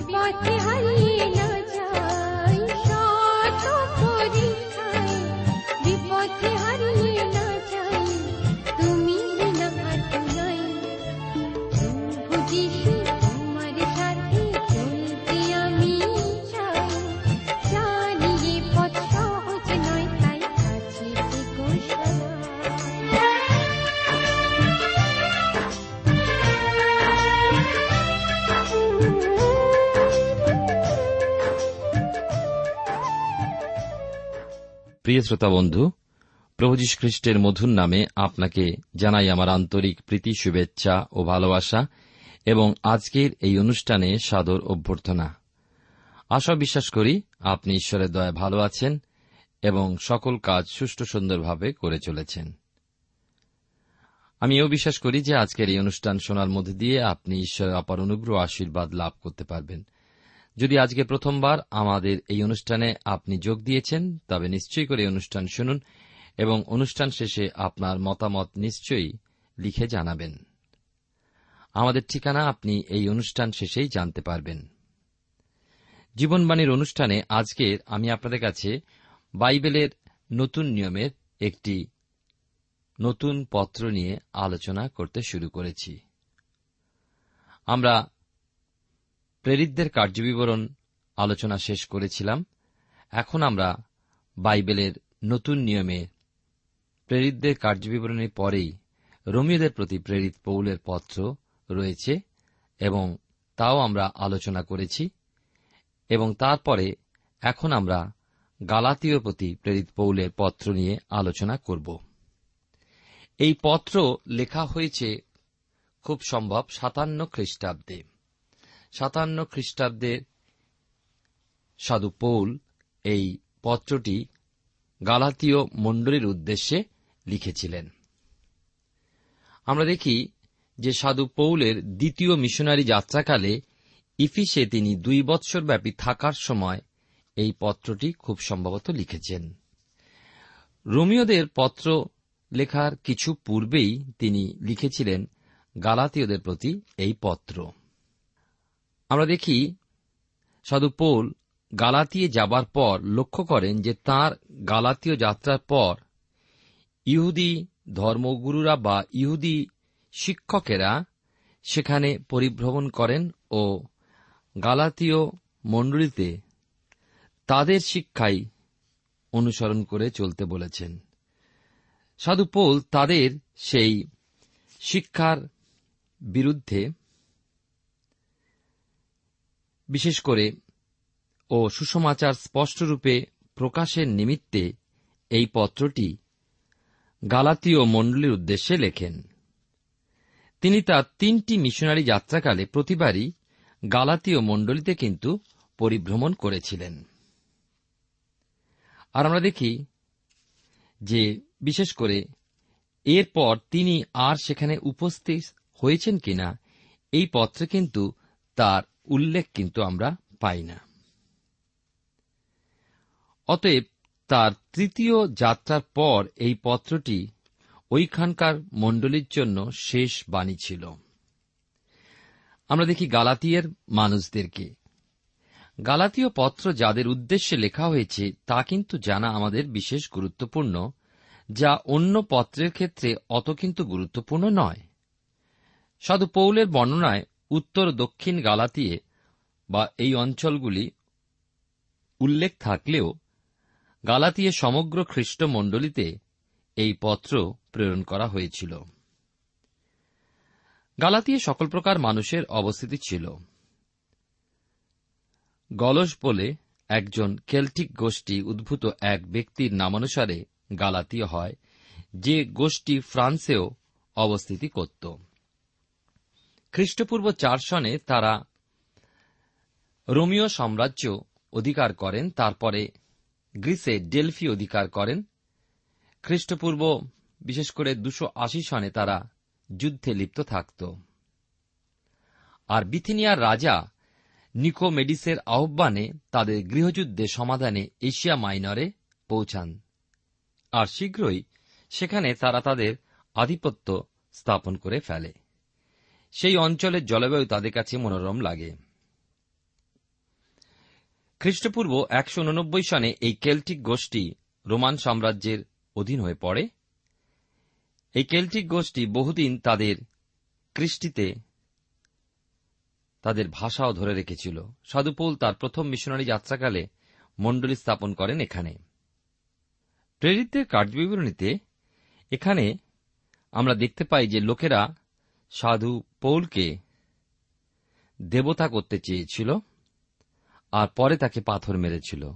बात है প্রিয় শ্রোতা বন্ধু, প্রভু যীশু খ্রিস্টের মধুর নামে আপনাকে জানাই আমার আন্তরিক প্রীতি, শুভেচ্ছা ও ভালোবাসা এবং আজকের এই অনুষ্ঠানে সাদর অভ্যর্থনা। আশা বিশ্বাস করি আপনি ঈশ্বরের দয়া ভালো আছেন এবং সকল কাজ সুষ্ঠু সুন্দরভাবে করে চলেছেন। আমি এও বিশ্বাস করি যে আজকের এই অনুষ্ঠান শোনার মধ্যে দিয়ে আপনি ঈশ্বরের অপার অনুগ্রহ আশীর্বাদ লাভ করতে পারবেন। যদি আজকে প্রথমবার আমাদের এই অনুষ্ঠানে আপনি যোগ দিয়েছেন, তবে নিশ্চয়ই করে অনুষ্ঠান শুনুন এবং অনুষ্ঠান শেষে আপনার মতামত নিশ্চয়ই লিখে জানাবেন। আমাদের ঠিকানা আপনি এই অনুষ্ঠান শেষেই জানতে পারবেন। জীবনবাণীর অনুষ্ঠানে আজকের আমি আপনাদের কাছে বাইবেলের নতুন নিয়মের একটি নতুন পত্র নিয়ে আলোচনা করতে শুরু করেছি। আমরা প্রেরিতদের কার্যবিবরণ আলোচনা শেষ করেছিলাম। এখন আমরা বাইবেলের নতুন নিয়মে প্রেরিতদের কার্যবিবরণের পরেই রোমিওদের প্রতি প্রেরিত পৌলের পত্র রয়েছে এবং তাও আমরা আলোচনা করেছি এবং তারপরে এখন আমরা গালাতীয় প্রতি প্রেরিত পৌলের পত্র নিয়ে আলোচনা করব। এই পত্র লেখা হয়েছে খুব সম্ভব সাতান্ন খ্রিস্টাব্দে। সাতান্ন খ্রিস্টাব্দে সাধু পৌল এই পত্রটি গালাতীয় মণ্ডলীর উদ্দেশ্যে লিখেছিলেন। আমরা দেখি যে সাধু পৌলের দ্বিতীয় মিশনারি যাত্রাকালে ইফিসে তিনি দুই বৎসর ব্যাপী থাকার সময় এই পত্রটি খুব সম্ভবত লিখেছেন। রোমিওদের পত্র লেখার কিছু পূর্বেই তিনি লিখেছিলেন গালাতীয়দের প্রতি এই পত্র। আমরা দেখি সাধু পোল গালাতিয়ে যাবার পর লক্ষ্য করেন যে তার গালাতীয় যাত্রার পর ইহুদি ধর্মগুরুরা বা ইহুদি শিক্ষকেরা সেখানে পরিভ্রমণ করেন ও গালাতীয় মণ্ডলীতে তাদের শিক্ষাই অনুসরণ করে চলতে বলেছেন। সাধু পৌল তাদের সেই শিক্ষার বিরুদ্ধে বিশেষ করে ও সুসমাচার স্পষ্টরূপে প্রকাশের নিমিত্তে এই পত্রটি গালাতীয় মণ্ডলীর উদ্দেশ্যে লেখেন। তিনি তার তিনটি মিশনারি যাত্রাকালে প্রতিবারই গালাতীয় মণ্ডলীতে কিন্তু পরিভ্রমণ করেছিলেন। আর আমরা দেখি যে বিশেষ করে এরপর তিনি আর সেখানে উপস্থিত হয়েছেন কিনা, এই পত্রে কিন্তু তার উল্লেখ কিন্তু আমরা পাই না। অতএব তার তৃতীয় যাত্রার পর এই পত্রটি ওইখানকার মণ্ডলীর জন্য শেষ বাণী ছিল। আমরা দেখি গালাতিয়ের মানুষদেরকে। গালাতীয় পত্র যাদের উদ্দেশ্যে লেখা হয়েছে, তা কিন্তু জানা আমাদের বিশেষ গুরুত্বপূর্ণ, যা অন্য পত্রের ক্ষেত্রে অত কিন্তু গুরুত্বপূর্ণ নয়। সাধু পৌলের বর্ণনায় উত্তর দক্ষিণ গালাতিয়ে বা এই অঞ্চলগুলি উল্লেখ থাকলেও গালাতিয়ে সমগ্র খ্রিস্ট মণ্ডলীতে এই পত্র প্রেরণ করা হয়েছিল। গালাতিয়ে সকল প্রকার মানুষের অবস্থিতি ছিল। গলস বলে একজন কেল্টিক গোষ্ঠী উদ্ভূত এক ব্যক্তির নামানুসারে গালাতীয় হয়, যে গোষ্ঠী ফ্রান্সেও অবস্থিতি করত খ্রিস্টপূর্ব চার সনে তারা রোমিও সাম্রাজ্য অধিকার করেন, তারপরে গ্রিসে ডেলফি অধিকার করেন। খ্রিস্টপূর্ব, বিশেষ করে দুশো আশি সনে তারা যুদ্ধে লিপ্ত থাকত। আর বিথিনিয়ার রাজা নিকোমেডিসের আহ্বানে তাদের গৃহযুদ্ধে সমাধানে এশিয়া মাইনরে পৌঁছান। আর শীঘ্রই সেখানে তারা তাদের আধিপত্য স্থাপন করে ফেলে। সেই অঞ্চলের জলবায়ু তাদের কাছে মনোরম লাগে। খ্রিস্টপূর্ব একশো উননব্বই সনে এই কেল্টিক গোষ্ঠী রোমান সাম্রাজ্যের অধীন হয়ে পড়ে। এই কেল্টিক গোষ্ঠী বহুদিন তাদের কৃষ্টিতে তাদের ভাষাও ধরে রেখেছিল। সাধুপৌল তার প্রথম মিশনারি যাত্রাকালে মণ্ডলী স্থাপন করেন এখানে। প্রেরিতদের কার্যবিবরণীতে এখানে আমরা দেখতে পাই যে লোকেরা সাধু পৌলকে দেবতা করতে চেয়েছিল আর পরে তাকে পাথর মেরেছিল।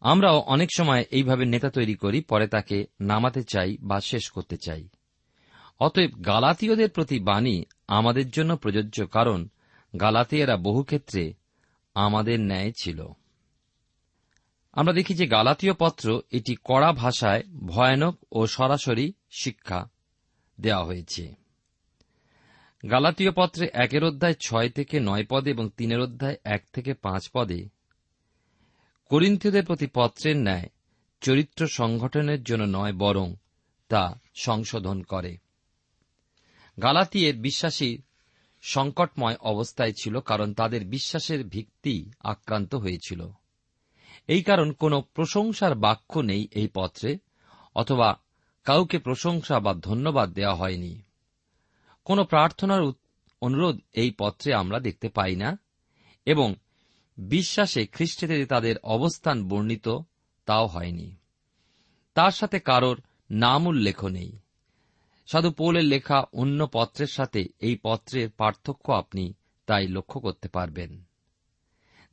আমরাও অনেক সময় এইভাবে নেতা তৈরি করি, পরে তাকে নামাতে চাই বা শেষ করতে চাই। অতএব গালাতীয়দের প্রতি বাণী আমাদের জন্য প্রযোজ্য, কারণ গালাতীয়রা বহু ক্ষেত্রে আমাদের ন্যায় ছিল। আমরা দেখি যে গালাতীয় পত্র এটি কড়া ভাষায় ভয়ানক ও সরাসরি শিক্ষা দেওয়া হয়েছে। গালাতীয় পত্রে একের অধ্যায় ছয় থেকে নয় পদে এবং তিনের অধ্যায় এক থেকে পাঁচ পদে। করিন্থীয়দের প্রতি পত্রের ন্যায় চরিত্র সংগঠনের জন্য নয় বরং তা সংশোধন করে। গালাতিয়ের বিশ্বাসী সংকটময় অবস্থায় ছিল কারণ তাদের বিশ্বাসের ভিত্তি আক্রান্ত হয়েছিল। এই কারণ কোন প্রশংসার বাক্য নেই এই পত্রে, অথবা কাউকে প্রশংসা বা ধন্যবাদ দেওয়া হয়নি। কোন প্রার্থনার অনুরোধ এই পত্রে আমরা দেখতে পাই না, এবং বিশ্বাসে খ্রিস্টেদের তাদের অবস্থান বর্ণিত তাও হয়নি। তার সাথে কারোর নাম উল্লেখ নেই। সাধু পৌলের লেখা অন্য পত্রের সাথে এই পত্রের পার্থক্য আপনি তাই লক্ষ্য করতে পারবেন।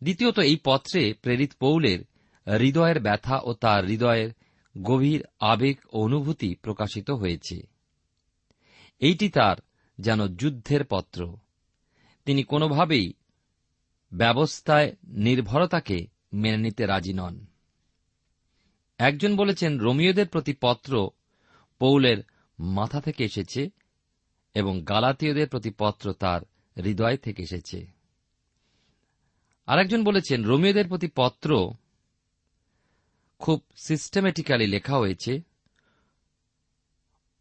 দ্বিতীয়ত, এই পত্রে প্রেরিত পৌলের হৃদয়ের ব্যথা ও তার হৃদয়ের গভীর আবেগ অনুভূতি প্রকাশিত হয়েছে। এইটি তার যেন যুদ্ধের পত্র। তিনি কোনোভাবেই ব্যবস্থায় নির্ভরতাকে মেনে নিতে রাজি নন। একজন বলেছেন, রোমিওদের প্রতি পত্র পৌলের মাথা থেকে এসেছে এবং গালাতীয়দের প্রতি পত্র তার হৃদয় থেকে এসেছে। আরেকজন বলেছেন, রোমিওদের প্রতি পত্র খুব সিস্টেমেটিক্যালি লেখা হয়েছে।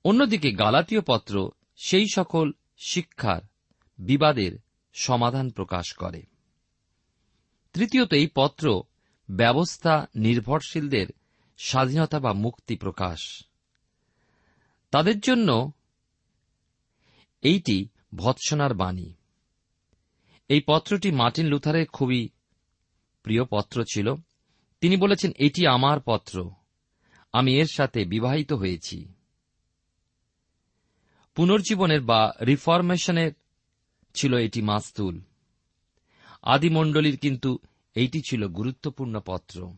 অন্যদিকে গালাতীয় পত্র সেই সকল শিক্ষার বিবাদের সমাধান প্রকাশ করে। তৃতীয়ত এই পত্র ব্যবস্থা নির্ভরশীলদের স্বাধীনতা বা মুক্তি প্রকাশ। তাদের জন্য এইটি ভৎসনার বাণী। এই পত্রটি মার্টিন লুথারের খুবই প্রিয় পত্র ছিল। তিনি বলেছেন, এটি আমার পত্র। আমি এর সাথে বিবাহিত হয়েছি। পুনর্জীবনের বা রিফরমেশনের ছিল এটি মাস্তুল। আদিমণ্ডলীর কিন্তু এইটি ছিল গুরুত্বপূর্ণ পত্র।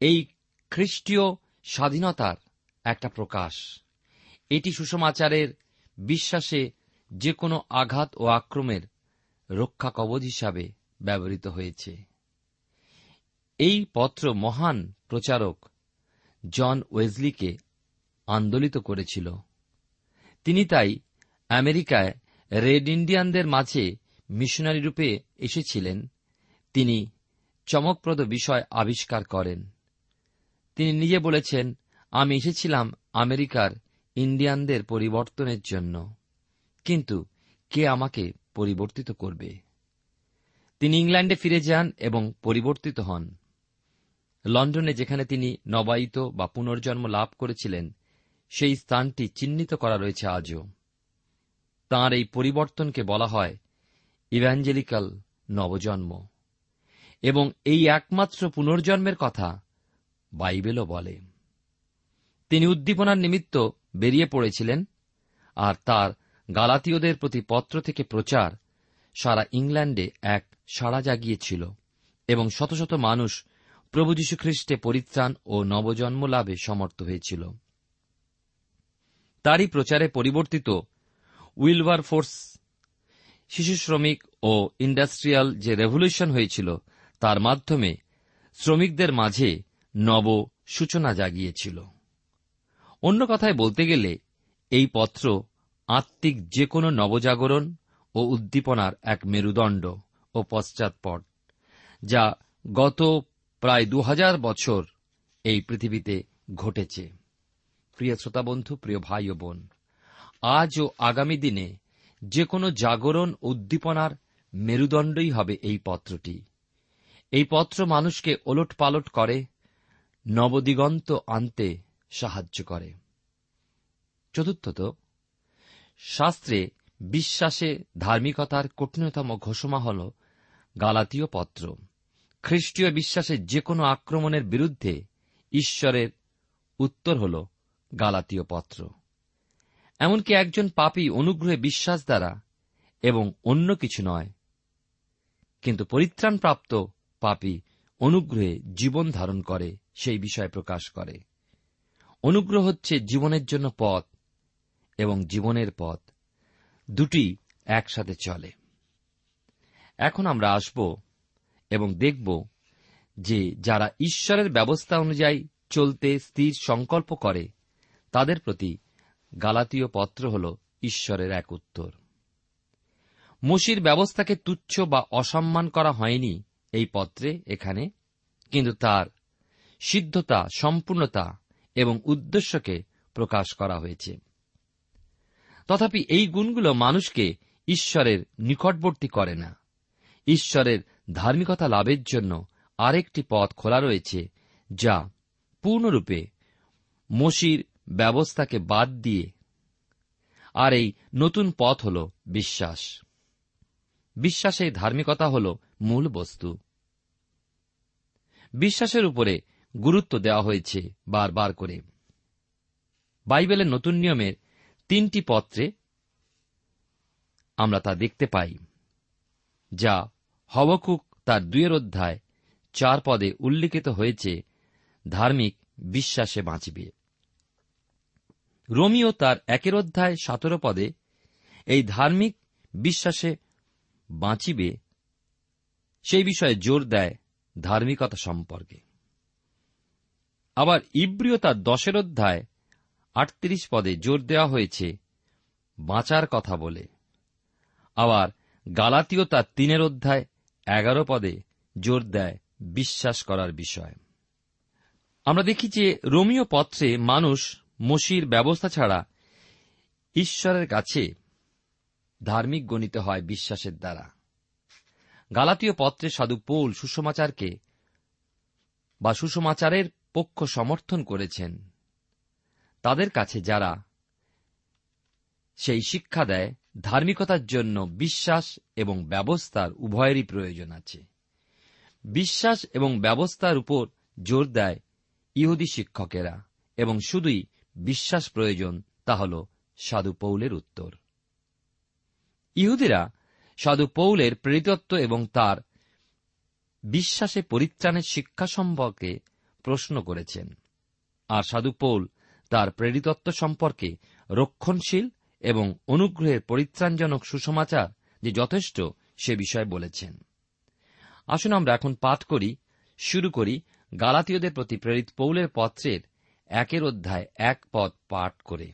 এই খ্রিস্টীয় স্বাধীনতার একটা প্রকাশ। এটি সুষমাচারের বিশ্বাসে যে কোনো আঘাত ও আক্রমের রক্ষা কবচ হিসাবে ব্যবহৃত হয়েছে। এই পত্র মহান প্রচারক জন ওয়েজলিকে আন্দোলিত করেছিল। তিনি তাই আমেরিকায় রেড ইন্ডিয়ানদের মাঝে মিশনারি রূপে এসেছিলেন। তিনি চমকপ্রদ বিষয় আবিষ্কার করেন। তিনি নিজে বলেছেন, আমি এসেছিলাম আমেরিকার ইন্ডিয়ানদের পরিবর্তনের জন্য। কিন্তু কে আমাকে পরিবর্তিত করবে? তিনি ইংল্যান্ডে ফিরে যান এবং পরিবর্তিত হন। লন্ডনে যেখানে তিনি নবায়িত বা পুনর্জন্ম লাভ করেছিলেন সেই স্থানটি চিহ্নিত করা রয়েছে আজও। তাঁর এই পরিবর্তনকে বলা হয় ইভ্যাঞ্জেলিক্যাল নবজন্ম। এবং এই একমাত্র পুনর্জন্মের কথা বাইবেলও বলে। তিনি উদ্দীপনার নিমিত্ত বেরিয়ে পড়েছিলেন আর তার গালাতীয়দের প্রতি পত্র থেকে প্রচার সারা ইংল্যান্ডে এক সাড়া জাগিয়েছিল এবং শত শত মানুষ প্রভু যীশু খ্রিস্টে পরিত্রাণ ও নবজন্ম লাভে সমর্থ হয়েছিল। তারই প্রচারে পরিবর্তিত উইলভার ফোর্স, শিশু শ্রমিক ও ইন্ডাস্ট্রিয়াল যে রেভলিউশন হয়েছিল, তার মাধ্যমে শ্রমিকদের মাঝে নব সূচনা জাগিয়েছিল। অন্য কথায় বলতে গেলে, এই পত্র আত্মিক যে কোনো নবজাগরণ ও উদ্দীপনার এক মেরুদণ্ড ও পশ্চাৎপট যা গত প্রায় দু হাজার বছর এই পৃথিবীতে ঘটেছে। প্রিয় শ্রোতা বন্ধু প্রিয় ভাই ও বোন, আজ ও আগামী দিনে যে কোনো জাগরণ উদ্দীপনার মেরুদণ্ডই হবে এই পত্রটি। এই পত্র মানুষকে ওলট পালট করে, নবদিগন্ত আনতে সাহায্য করে। চতুর্থত, শাস্ত্রে বিশ্বাসে ধার্মিকতার কঠিনতম ঘোষণা হল গালাতীয় পত্র। খ্রিস্টীয় বিশ্বাসের যে কোনো আক্রমণের বিরুদ্ধে ঈশ্বরের উত্তর হল গালাতীয় পত্র। এমনকি একজন পাপী অনুগ্রহে বিশ্বাস দ্বারা এবং অন্য কিছু নয়। কিন্তু পরিত্রাণপ্রাপ্ত পাপী অনুগ্রহে জীবন ধারণ করে, সেই বিষয় প্রকাশ করে। অনুগ্রহ হচ্ছে জীবনের জন্য পথ এবং জীবনের পথ দুটি একসাথে চলে। এখন আমরা আসব এবং দেখব যে যারা ঈশ্বরের ব্যবস্থা অনুযায়ী চলতে স্থির সংকল্প করে তাদের প্রতি গালাতীয় পত্র হল ঈশ্বরের এক উত্তর। মসির ব্যবস্থাকে তুচ্ছ বা অসম্মান করা হয়নি এই পত্রে এখানে, কিন্তু তার সিদ্ধতা, সম্পূর্ণতা এবং উদ্দেশ্যকে প্রকাশ করা হয়েছে। তথাপি এই গুণগুলো মানুষকে ঈশ্বরের নিকটবর্তী করে না। ঈশ্বরের ধার্মিকতা লাভের জন্য আরেকটি পথ খোলা রয়েছে যা পূর্ণরূপে মসির ব্যবস্থাকে বাদ দিয়ে। আর এই নতুন পথ হল বিশ্বাস। বিশ্বাসে ধার্মিকতা হল মূল বস্তু। বিশ্বাসের উপরে গুরুত্ব দেওয়া হয়েছে বারবার করে। বাইবেলের নতুন নিয়মের তিনটি পত্রে আমরা তা দেখতে পাই, যা হবকুক তার দুয়ের অধ্যায় চার পদে উল্লিখিত হয়েছে, ধার্মিক বিশ্বাসে বাঁচবে। রোমিও তার একের অধ্যায় সতেরো পদে এই ধার্মিক বিশ্বাসে বাঁচিবে, সেই বিষয়ে জোর দেয় ধার্মিকতা সম্পর্কে। আবার ইব্রিয় তার দশের অধ্যায় আটত্রিশ পদে জোর দেওয়া হয়েছে, বাঁচার কথা বলে। আবার গালাতীয় তার তিনের অধ্যায় এগারো পদে জোর দেয় বিশ্বাস করার বিষয়। আমরা দেখি যে রোমিও পত্রে মানুষ মসির ব্যবস্থা ছাড়া ঈশ্বরের কাছে ধার্মিক গণিত হয় বিশ্বাসের দ্বারা। গালাতীয় পত্রে সাধু পৌল সুষমাচারকে বা সুষমাচারের পক্ষ সমর্থন করেছেন। তাদের কাছে যারা সেই শিক্ষা দেয়, ধার্মিকতার জন্য বিশ্বাস এবং ব্যবস্থার উভয়েরই প্রয়োজন আছে। বিশ্বাস এবং ব্যবস্থার উপর জোর দেয় ইহুদি শিক্ষকেরা এবং শুধুই বিশ্বাস প্রয়োজন, তা হল সাধু পৌলের উত্তর। ইহুদিরা সাধু পৌলের প্রেরিতত্ব এবং তার বিশ্বাসে পরিত্রাণের শিক্ষা সম্পর্কে প্রশ্ন করেছেন। আর সাধু পৌল তার প্রেরিতত্ব সম্পর্কে রক্ষণশীল এবং অনুগ্রহের পরিত্রাণজনক সুসমাচার যে যথেষ্ট, সে বিষয়ে বলেছেন। আসুন আমরা এখন পাঠ করি, শুরু করি গালাতীয়দের প্রতি প্রেরিত পৌলের পত্রের একের অধ্যায় এক পদ পাঠ করে।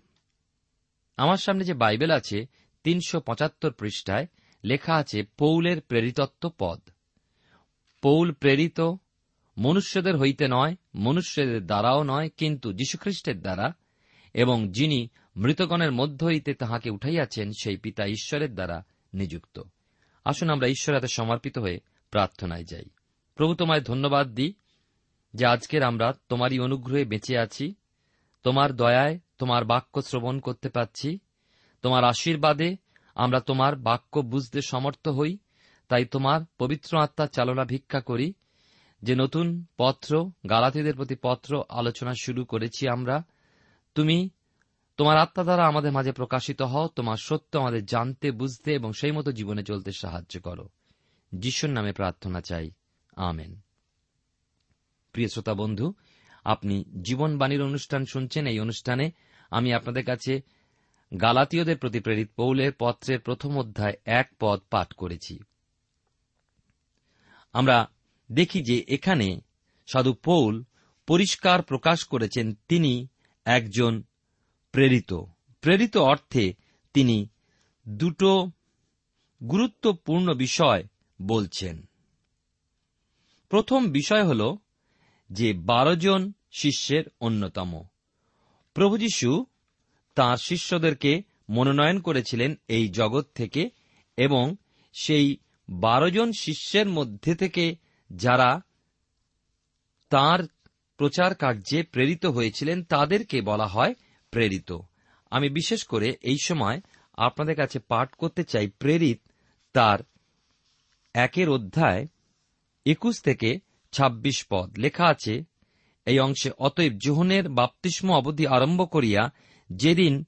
আমার সামনে যে বাইবেল আছে, তিনশো পঁচাত্তর পৃষ্ঠায় লেখা আছে পৌলের প্রেরিতত্ব পদ। পৌল প্রেরিত, মনুষ্যদের হইতে নয়, মনুষ্যদের দ্বারাও নয়, কিন্তু যীশুখ্রিস্টের দ্বারা, এবং যিনি মৃতগণের মধ্য হইতে তাহাকে উঠাইয়াছেন, সেই পিতা ঈশ্বরের দ্বারা নিযুক্ত। আসুন আমরা ঈশ্বর সমর্পিত হয়ে প্রার্থনায় যাই। প্রভু তোমায় ধন্যবাদ দিই যে আজকের আমরা তোমারই অনুগ্রহে বেঁচে আছি, তোমার দয়ায় তোমার বাক্য শ্রবণ করতে পাচ্ছি তোমার আশীর্বাদে আমরা তোমার বাক্য বুঝতে সমর্থ হই, তাই তোমার পবিত্র আত্মার চালনা ভিক্ষা করি। যে নতুন পত্র, গালাতিদের প্রতি পত্র আলোচনা শুরু করেছি আমরা, তুমি তোমার আত্মা দ্বারা আমাদের মাঝে প্রকাশিত হও, তোমার সত্য আমাদের জানতে, বুঝতে এবং সেই মতো জীবনে চলতে সাহায্য করো। যিশুর নামে প্রার্থনা চাই। আমেন। প্রিয় শ্রোতা বন্ধু, আপনি জীবনবাণীর অনুষ্ঠান শুনছেন, এই অনুষ্ঠানে আমি আপনাদের কাছে গালাতীয়দের প্রতি প্রেরিত পৌলের পত্রের প্রথম অধ্যায় এক পদ পাঠ করেছি। আমরা দেখি যে এখানে সাধু পৌল পরিষ্কার প্রকাশ করেছেন, তিনি একজন প্রেরিত। প্রেরিত অর্থে তিনি দুটো গুরুত্বপূর্ণ বিষয় বলছেন। প্রথম বিষয় হল যে বারো জন শিষ্যের অন্যতম। প্রভু যীশু তাঁর শিষ্যদেরকে মনোনয়ন করেছিলেন এই জগৎ থেকে এবং সেই বারো জন শিষ্যের মধ্যে থেকে যারা তার প্রচার কার্যে প্রেরিত হয়েছিলেন, তাদেরকে বলা হয় প্রেরিত। আমি বিশেষ করে এই সময় আপনাদের কাছে পাঠ করতে চাই। প্রেরিত তার একের অধ্যায় একুশ থেকে ২৬ পদ। লেখা আছে, এই অংশে, অতএব জোহনের বাপ্তিস্ম অবধি আরম্ভ করিয়া, যেদিন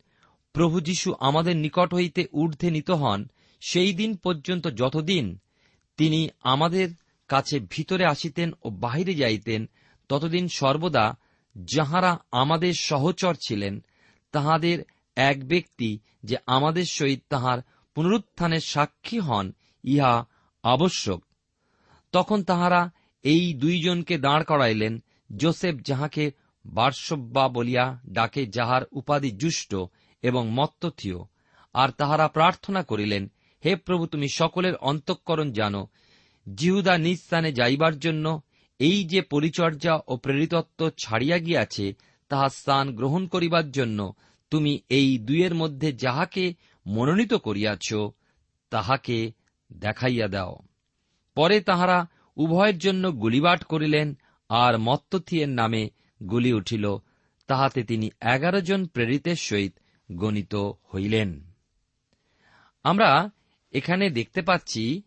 প্রভু যীশু আমাদের নিকট হইতে ঊর্ধ্বে নিত হন, সেই দিন পর্যন্ত যতদিন তিনি আমাদের কাছে ভিতরে আসিতেন ও বাহিরে যাইতেন, ততদিন সর্বদা যাহারা আমাদের সহচর ছিলেন, তাহাদের এক ব্যক্তি যে আমাদের সহিত তাহার পুনরুত্থানের সাক্ষী হন, ইহা আবশ্যক। তখন তাহারা এই দুইজনকে দাঁড় করাইলেন যোসেফ যাহাকে বার্সব্যা বলিয়া ডাকে, যাহার উপাধি জুষ্ট এবং মত্তথীয়, আর তাহারা প্রার্থনা করিলেন, হে প্রভু, তুমি সকলের অন্তঃকরণ জানো, জিহুদা নিজ স্থানে যাইবার জন্য এই যে পরিচর্যা ও প্রেরিতত্ব ছাড়িয়া গিয়াছে, তাহা স্থান গ্রহণ করিবার জন্য তুমি এই দুইয়ের মধ্যে যাহাকে মনোনীত করিয়াছ, তাহাকে দেখাইয়া দাও। পরে তাহারা উভয়ের জন্য গুলিবাট করিলেন, আর মত্তথিয়ের নামে গুলি উঠিল, তাহাতে তিনি এগারো জন প্রেরিতের সহিত গণিত হইলেন। আমরা এখানে দেখতে পাচ্ছি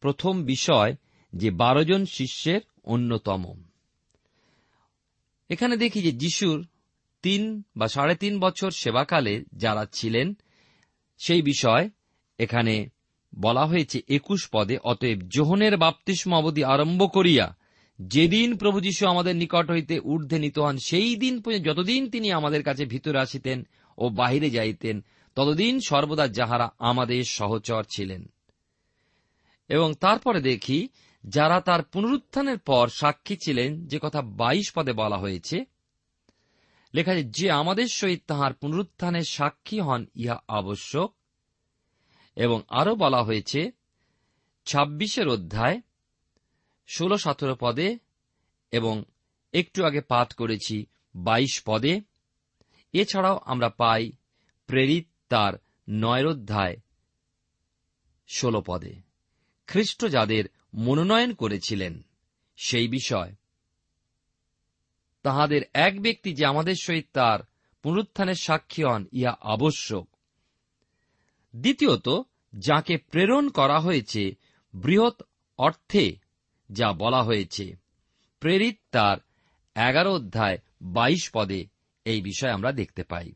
প্রথম বিষয় যে বারো জন শিষ্যের অন্যতম। এখানে দেখি যে যিশুর তিন বা সাড়ে তিন বছর সেবাকালে যারা ছিলেন, সেই বিষয় এখানে বলা হয়েছে, একুশ পদে, অতএব যোহনের বাপ্তিস্ম অবধি আরম্ভ করিয়া, যেদিন প্রভু যীশু আমাদের নিকট হইতে ঊর্ধ্বে নিত হন, সেই দিন যতদিন তিনি আমাদের কাছে ভিতরে আসিতেন ও বাহিরে যাইতেন, ততদিন সর্বদা যাহারা আমাদের সহচর ছিলেন। এবং তারপরে দেখি, যারা তার পুনরুত্থানের পর সাক্ষী ছিলেন, যে কথা বাইশ পদে বলা হয়েছে, লেখা যে আমাদের সহিত তাহার পুনরুত্থানের সাক্ষী হন, ইহা আবশ্যক। এবং আরও বলা হয়েছে, ছাব্বিশের অধ্যায়, ষোলো সতেরো পদে এবং একটু আগে পাঠ করেছি বাইশ পদে। এছাড়াও আমরা পাই প্রেরিত তার নয়ের অধ্যায়, ষোলো পদে। খ্রিস্ট যাদের মনোনয়ন করেছিলেন সেই বিষয়। তাহাদের এক ব্যক্তি যে আমাদের সহিত তার পুনরুত্থানের সাক্ষী হন, ইহা আবশ্যক। দ্বিতীয়ত, যাকে প্রেরণ করা হয়েছে বৃহৎ অর্থে, যা বলা হয়েছে। প্রেরিত তার এগারো অধ্যায় বাইশ পদে এই বিষয় আমরা দেখতে পাই।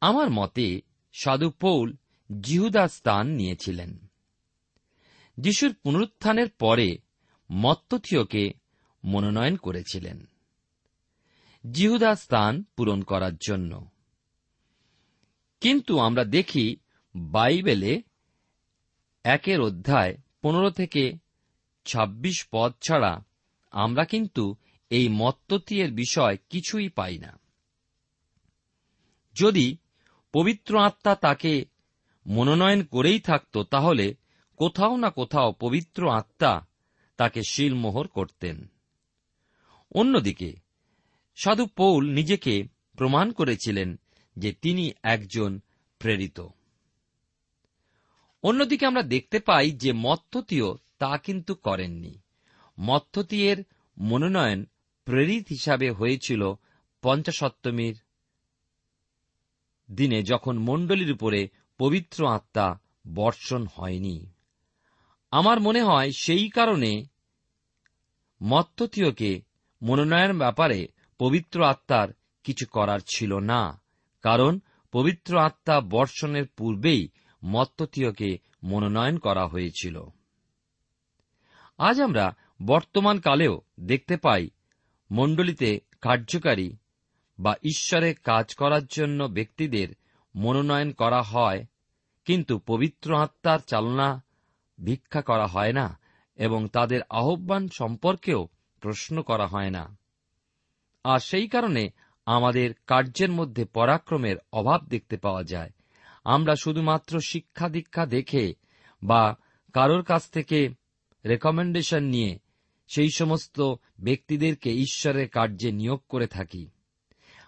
আমার মতে, সাধু পৌল জিহুদা স্থান নিয়েছিলেন। যিশুর পুনরুত্থানের পরে মত্তথীয়কে মনোনয়ন করেছিলেন। জিহুদা স্থান পূরণ করার জন্য। কিন্তু আমরা দেখি বাইবেলে একের অধ্যায় পনেরো থেকে ২৬ পদ ছাড়া আমরা কিন্তু এই মত্ততীয়ের বিষয় কিছুই পাই না। যদি পবিত্র আত্মা তাকে মনোনয়ন করেই থাকত, তাহলে কোথাও না কোথাও পবিত্র আত্মা তাকে শিলমোহর করতেন। অন্যদিকে সাধু পৌল নিজেকে প্রমাণ করেছিলেন যে তিনি একজন প্রেরিত। অন্যদিকে আমরা দেখতে পাই যে মত্ততীয় তা কিন্তু করেননি। মত্ততীয়ের মনোনয়ন প্রেরিত হিসাবে হয়েছিল পঞ্চাশত্তমীর দিনে, যখন মণ্ডলীর উপরে পবিত্র আত্মা বর্ষণ হয়নি। আমার মনে হয় সেই কারণে মত্ততীয়কে মনোনয়ন ব্যাপারে পবিত্র আত্মার কিছু করার ছিল না। কারণ পবিত্র আত্মা বর্ষণের পূর্বেই মত্ততীয়কে মনোনয়ন করা হয়েছিল। আজ আমরা বর্তমান কালেও দেখতে পাই মণ্ডলীতে কার্যকারী বা ঈশ্বরে কাজ করার জন্য ব্যক্তিদের মনোনয়ন করা হয়, কিন্তু পবিত্র আত্মার চালনা ভিক্ষা করা হয় না এবং তাদের আহ্বান সম্পর্কেও প্রশ্ন করা হয় না। আর সেই কারণে আমাদের কার্যের মধ্যে পরাক্রমের অভাব দেখতে পাওয়া যায়। আমরা শুধুমাত্র শিক্ষা দীক্ষা দেখে বা কারোর কাছ থেকে রেকমেন্ডেশন নিয়ে সেই সমস্ত ব্যক্তিদেরকে ঈশ্বরের কার্যে নিয়োগ করে থাকি।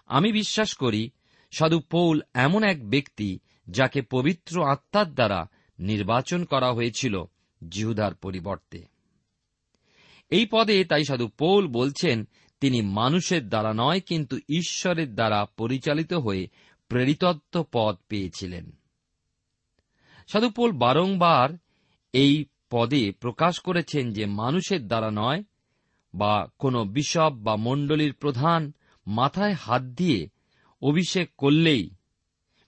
আমি বিশ্বাস করি, সাধু পৌল এমন এক ব্যক্তি যাকে পবিত্র আত্মার দ্বারা নির্বাচন করা হয়েছিল জিহুদার পরিবর্তে। এই পদে তাই সাধু পৌল বলছেন তিনি মানুষের দ্বারা নয়, কিন্তু ঈশ্বরের দ্বারা পরিচালিত হয়ে প্রেরিতত্ব পদ পেয়েছিলেন। সাধু পৌল বারংবার এই পদে প্রকাশ করেছেন যে মানুষের দ্বারা নয় বা কোনো বিশপ বা মণ্ডলীর প্রধান মাথায় হাত দিয়ে অভিষেক করলেই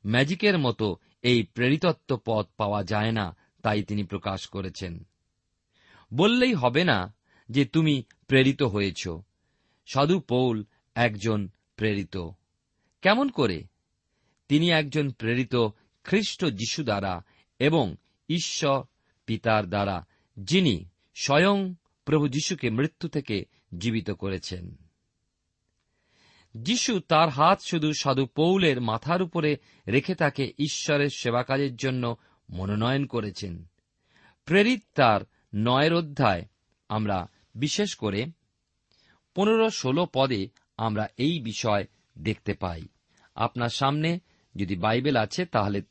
ম্যাজিকের মতো এই প্রেরিতত্ব পদ পাওয়া যায় না, তাই তিনি প্রকাশ করেছেন। বললেই হবে না যে তুমি প্রেরিত হয়েছ। সাধু পৌল একজন প্রেরিত। কেমন করে? তিনি একজন প্রেরিত খ্রিস্ট যিশু দ্বারা এবং ঈশ্বর পিতার দ্বারা, যিনি স্বয়ং প্রভু যিশুকে মৃত্যু থেকে জীবিত করেছেন। যিশু তার হাত শুধু সাধু পৌলের মাথার উপরে রেখে তাকে ঈশ্বরের সেবা কাজের জন্য মনোনয়ন করেছেন। প্রেরিত তার নয়ের অধ্যায় আমরা বিশেষ করে পনেরো ষোলো পদে আমরা এই বিষয় দেখতে পাই। আপনার সামনে যদি বাইবেল আছে, তাহলে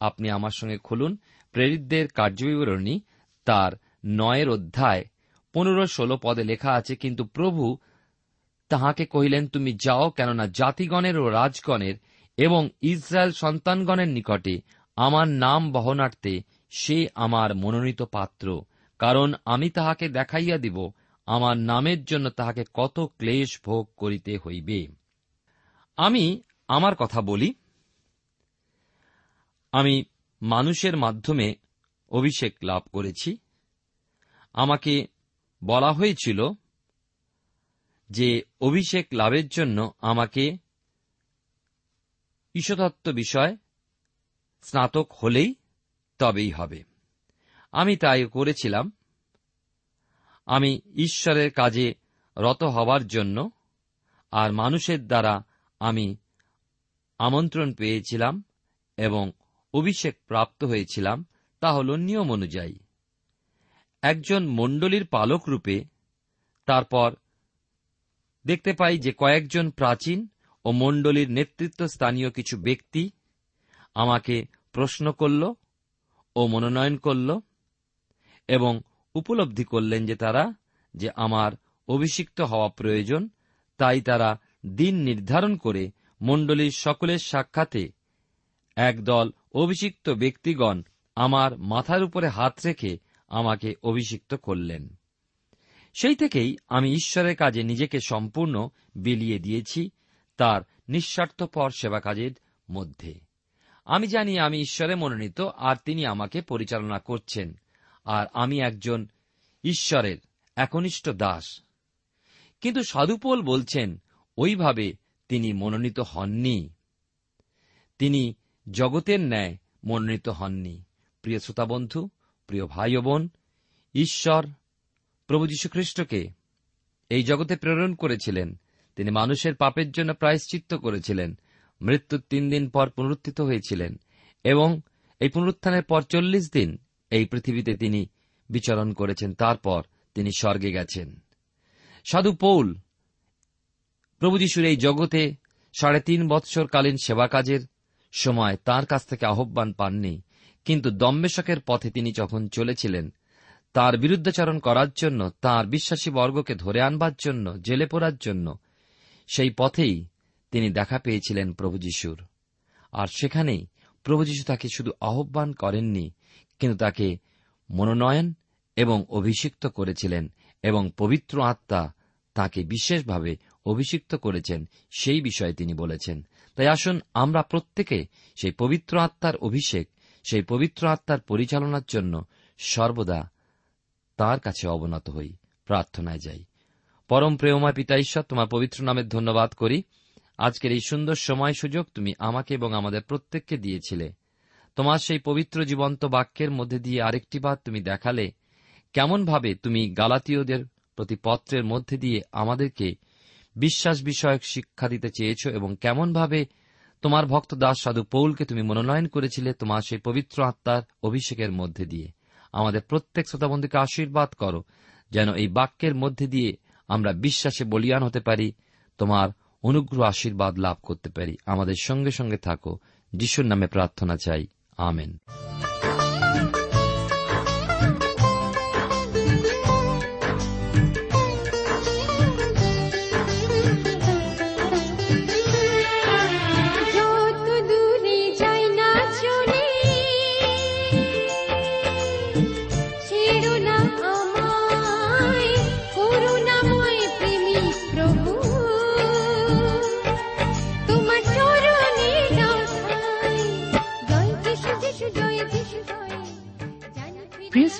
আপনি আমার সঙ্গে খুলুন। প্রেরিতদের কার্যবিবরণী তার নয়ের অধ্যায় পনেরো ষোলো পদে লেখা আছে, কিন্তু প্রভু তাহাকে কহিলেন, তুমি যাও, কেননা জাতিগণের ও রাজগণের এবং ইসরায়েল সন্তানগণের নিকটে আমার নাম বহনার্থে সে আমার মনোনীত পাত্র। কারণ আমি তাহাকে দেখাইয়া দিব আমার নামের জন্য তাহাকে কত ক্লেশ ভোগ করিতে হইবে। আমি আমার কথা বলি। আমি মানুষের মাধ্যমে অভিষেক লাভ করেছি। আমাকে বলা হয়েছিল যে অভিষেক লাভের জন্য আমাকে ঈশ্বতত্ব বিষয় স্নাতক হলেই তবেই হবে। আমি তাই করেছিলাম। আমি ঈশ্বরের কাজে রত হবার জন্য আর মানুষের দ্বারা আমি আমন্ত্রণ পেয়েছিলাম এবং অভিষেক প্রাপ্ত হয়েছিলাম, তা হল নিয়ম অনুযায়ী। একজন মণ্ডলীর পালক রূপে তারপর দেখতে পাই যে কয়েকজন প্রাচীন ও মণ্ডলীর নেতৃত্ব স্থানীয় কিছু ব্যক্তি আমাকে প্রশ্ন করল ও মনোনয়ন করল এবং উপলব্ধি করলেন যে তারা, যে আমার অভিষিক্ত হওয়া প্রয়োজন, তাই তারা দিন নির্ধারণ করে মণ্ডলীর সকলের সাক্ষাতে একদল অভিষিক্ত ব্যক্তিগণ আমার মাথার উপরে হাত রেখে আমাকে অভিষিক্ত করলেন। সেই থেকেই আমি ঈশ্বরের কাজে নিজেকে সম্পূর্ণ বিলিয়ে দিয়েছি তার নিঃস্বার্থপর সেবা কাজের মধ্যে। আমি জানি আমি ঈশ্বরে মনোনীত, আর তিনি আমাকে পরিচালনা করছেন। আর আমি একজন ঈশ্বরের একনিষ্ঠ দাস। কিন্তু সাধুপোল বলছেন, ওইভাবে তিনি মনোনীত হননি। তিনি জগতের ন্যায় মনোনীত হননি। প্রিয় শ্রোতাবন্ধু, প্রিয় ভাই বোন ঈশ্বর, প্রভু যীশুখ্রিস্টকে এই জগতে প্রেরণ করেছিলেন। তিনি মানুষের পাপের জন্য প্রায়শ্চিত্ত করেছিলেন। মৃত্যুর তিন দিন পর পুনরুত্থিত হয়েছিলেন এবং এই পুনরুত্থানের পর চল্লিশ দিন এই পৃথিবীতে তিনি বিচরণ করেছেন, তারপর তিনি স্বর্গে গেছেন। সাধু পৌল প্রভু যিশুর এই জগতে সাড়ে তিন বৎসরকালীন সেবা কাজের সময় তার কাছ থেকে আহ্বান পাননি, কিন্তু দম্মেশকের পথে তিনি যখন চলেছিলেন, তার বিরুদ্ধাচরণ করার জন্য, তার বিশ্বাসী বর্গকে ধরে আনবার জন্য, জেলে পড়ার জন্য, সেই পথেই তিনি দেখা পেয়েছিলেন প্রভু যিশুর। আর সেখানেই প্রভু যিশু তাকে শুধু আহ্বান করেননি কিন্তু তাকে মনোনয়ন এবং অভিষিক্ত করেছিলেন এবং পবিত্র আত্মা তাকে বিশেষভাবে অভিষিক্ত করেছেন, সেই বিষয়ে তিনি বলেছেন। তাই আসুন আমরা প্রত্যেকে সেই পবিত্র আত্মার অভিষেক, সেই পবিত্র আত্মার পরিচালনার জন্য সর্বদা তার কাছে অবনত হই, প্রার্থনায় যাই। পরম প্রেমময় পিতা ঈশ্বর, তোমার পবিত্র নামের ধন্যবাদ করি। আজকের এই সুন্দর সময় সুযোগ তুমি আমাকে এবং আমাদের প্রত্যেককে দিয়েছিলে। তোমার সেই পবিত্র জীবন্ত বাক্যের মধ্যে দিয়ে আরেকটি বার তুমি দেখালে, কেমনভাবে তুমি গালাতীয়দের প্রতি পত্রের মধ্যে দিয়ে আমাদেরকে বিশ্বাস বিষয়ক শিক্ষা দিতে চেয়েছ এবং কেমনভাবে তোমার ভক্ত দাস সাধু পৌলকে তুমি মনোনয়ন করেছিলে তোমার সেই পবিত্র আত্মার অভিষেকের মধ্যে দিয়ে। আমাদের প্রত্যেক শ্রোতাবন্ধুকে আশীর্বাদ করো, যেন এই বাক্যের মধ্যে দিয়ে আমরা বিশ্বাসে বলিয়ান হতে পারি, তোমার অনুগ্রহ আশীর্বাদ লাভ করতে পারি। আমাদের সঙ্গে সঙ্গে থাকো, যিশুর নামে প্রার্থনা চাই। আমেন